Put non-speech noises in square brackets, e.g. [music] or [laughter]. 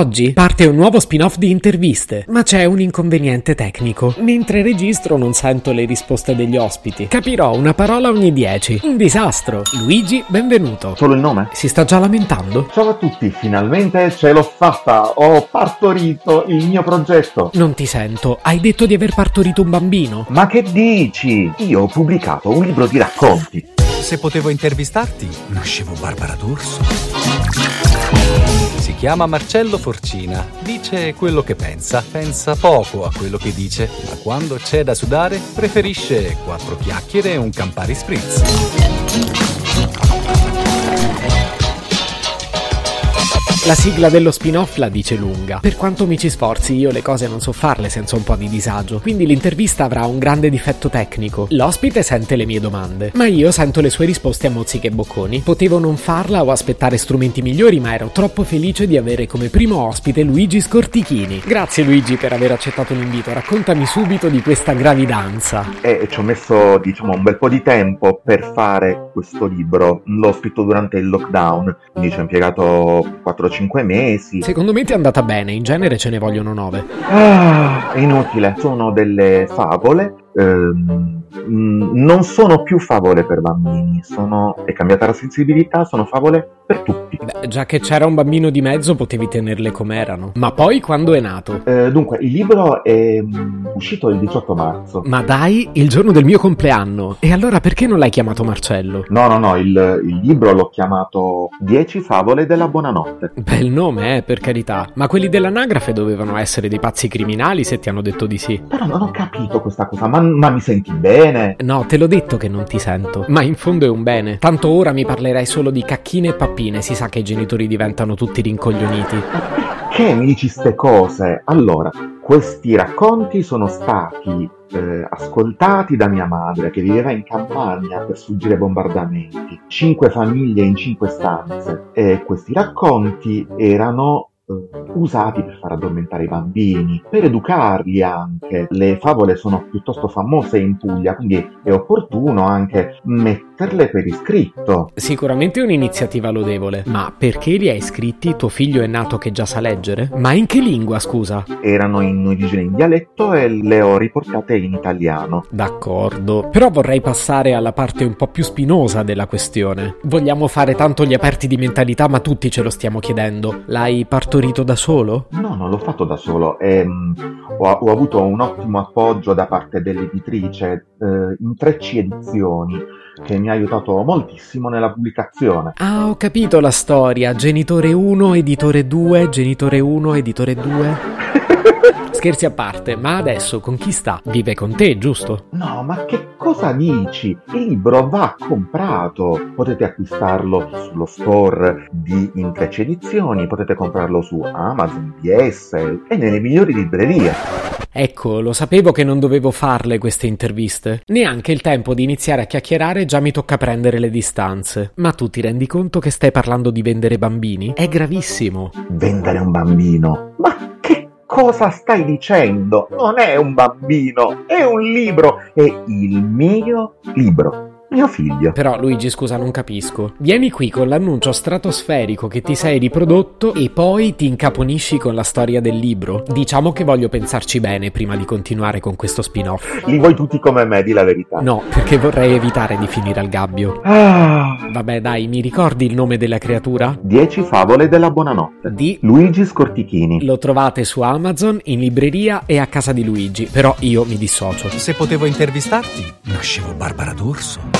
Oggi parte un nuovo spin-off di interviste, ma c'è un inconveniente tecnico. Mentre registro non sento le risposte degli ospiti. Capirò una parola ogni dieci. Un disastro. Luigi, benvenuto. Solo il nome? Si sta già lamentando? Ciao a tutti, finalmente ce l'ho fatta, ho partorito il mio progetto. Non ti sento. Hai detto di aver partorito un bambino? Ma che dici? Io ho pubblicato un libro di racconti. Se potevo intervistarti, nascevo Barbara D'Urso. Si chiama Marcello Forcina, dice quello che pensa, pensa poco a quello che dice, ma quando c'è da sudare preferisce quattro chiacchiere e un Campari Spritz. La sigla dello spin-off la dice lunga. Per quanto mi ci sforzi, io le cose non so farle senza un po' di disagio. Quindi l'intervista avrà un grande difetto tecnico. L'ospite sente le mie domande, ma io sento le sue risposte a mozziche e bocconi. Potevo non farla o aspettare strumenti migliori, ma ero troppo felice di avere come primo ospite Luigi Scortichini. Grazie Luigi per aver accettato l'invito. Raccontami subito di questa gravidanza. E ci ho messo, diciamo, un bel po' di tempo per fare questo libro. L'ho scritto durante il lockdown, quindi ci ho impiegato 4 5 mesi. Secondo me ti è andata bene, in genere ce ne vogliono 9. Ah, è inutile, sono delle favole ehm, non sono più favole per bambini, sono, è cambiata la sensibilità, sono favole per tutti. Beh, già che c'era un bambino di mezzo potevi tenerle com'erano. Ma poi quando è nato? Eh, dunque, il libro è um, uscito il 18 marzo. Ma dai, il giorno del mio compleanno. E allora perché non l'hai chiamato Marcello? No, no, no, il, il libro l'ho chiamato 10 favole della buonanotte. Bel nome, eh, per carità. Ma quelli dell'anagrafe dovevano essere dei pazzi criminali se ti hanno detto di sì. Però non ho capito questa cosa, ma ma mi senti bene? No, te l'ho detto che non ti sento, ma in fondo è un bene. Tanto ora mi parlerai solo di cacchine e pappine, si sa che i genitori diventano tutti rincoglioniti. Perché mi dici ste cose? Allora, questi racconti sono stati eh, ascoltati da mia madre che viveva in campagna per sfuggire ai bombardamenti. Cinque famiglie in cinque stanze e questi racconti erano usati per far addormentare i bambini, per educarli anche. Le favole sono piuttosto famose in Puglia, quindi è opportuno anche metterle per iscritto. Sicuramente è un'iniziativa lodevole, ma perché li hai scritti? Tuo figlio è nato che già sa leggere? Ma in che lingua, scusa? Erano in origine in dialetto e le ho riportate in italiano. D'accordo, però vorrei passare alla parte un po' più spinosa della questione. Vogliamo fare tanto gli aperti di mentalità, ma tutti ce lo stiamo chiedendo. L'hai partorito partorito da solo? No, non l'ho fatto da solo. Ehm, ho, ho, avuto un ottimo appoggio da parte dell'editrice eh, in 3C edizioni che mi ha aiutato moltissimo nella pubblicazione. Ah, ho capito la storia. Genitore 1, editore 2, genitore 1, editore 2. [laughs] Scherzi a parte, ma adesso con chi sta? Vive con te, giusto? No, ma che cosa dici? Il libro va comprato. Potete acquistarlo sullo store di Intrecce Edizioni, potete comprarlo su Amazon, PS e nelle migliori librerie. Ecco, lo sapevo che non dovevo farle queste interviste. Neanche il tempo di iniziare a chiacchierare già mi tocca prendere le distanze. Ma tu ti rendi conto che stai parlando di vendere bambini? È gravissimo. Vendere un bambino? Ma cosa stai dicendo? Non è un bambino, è un libro, è il mio libro mio figlio. Però Luigi, scusa, non capisco. Vieni qui con l'annuncio stratosferico che ti sei riprodotto e poi ti incaponisci con la storia del libro. Diciamo che voglio pensarci bene prima di continuare con questo spin-off. Li vuoi tutti come me, di la verità? No, perché vorrei evitare di finire al gabbio. Ah. Vabbè, dai, mi ricordi il nome della creatura? Dieci favole della buonanotte. Di Luigi Scortichini. Lo trovate su Amazon, in libreria e a casa di Luigi, però io mi dissocio. Se potevo intervistarti, nascevo Barbara D'Urso.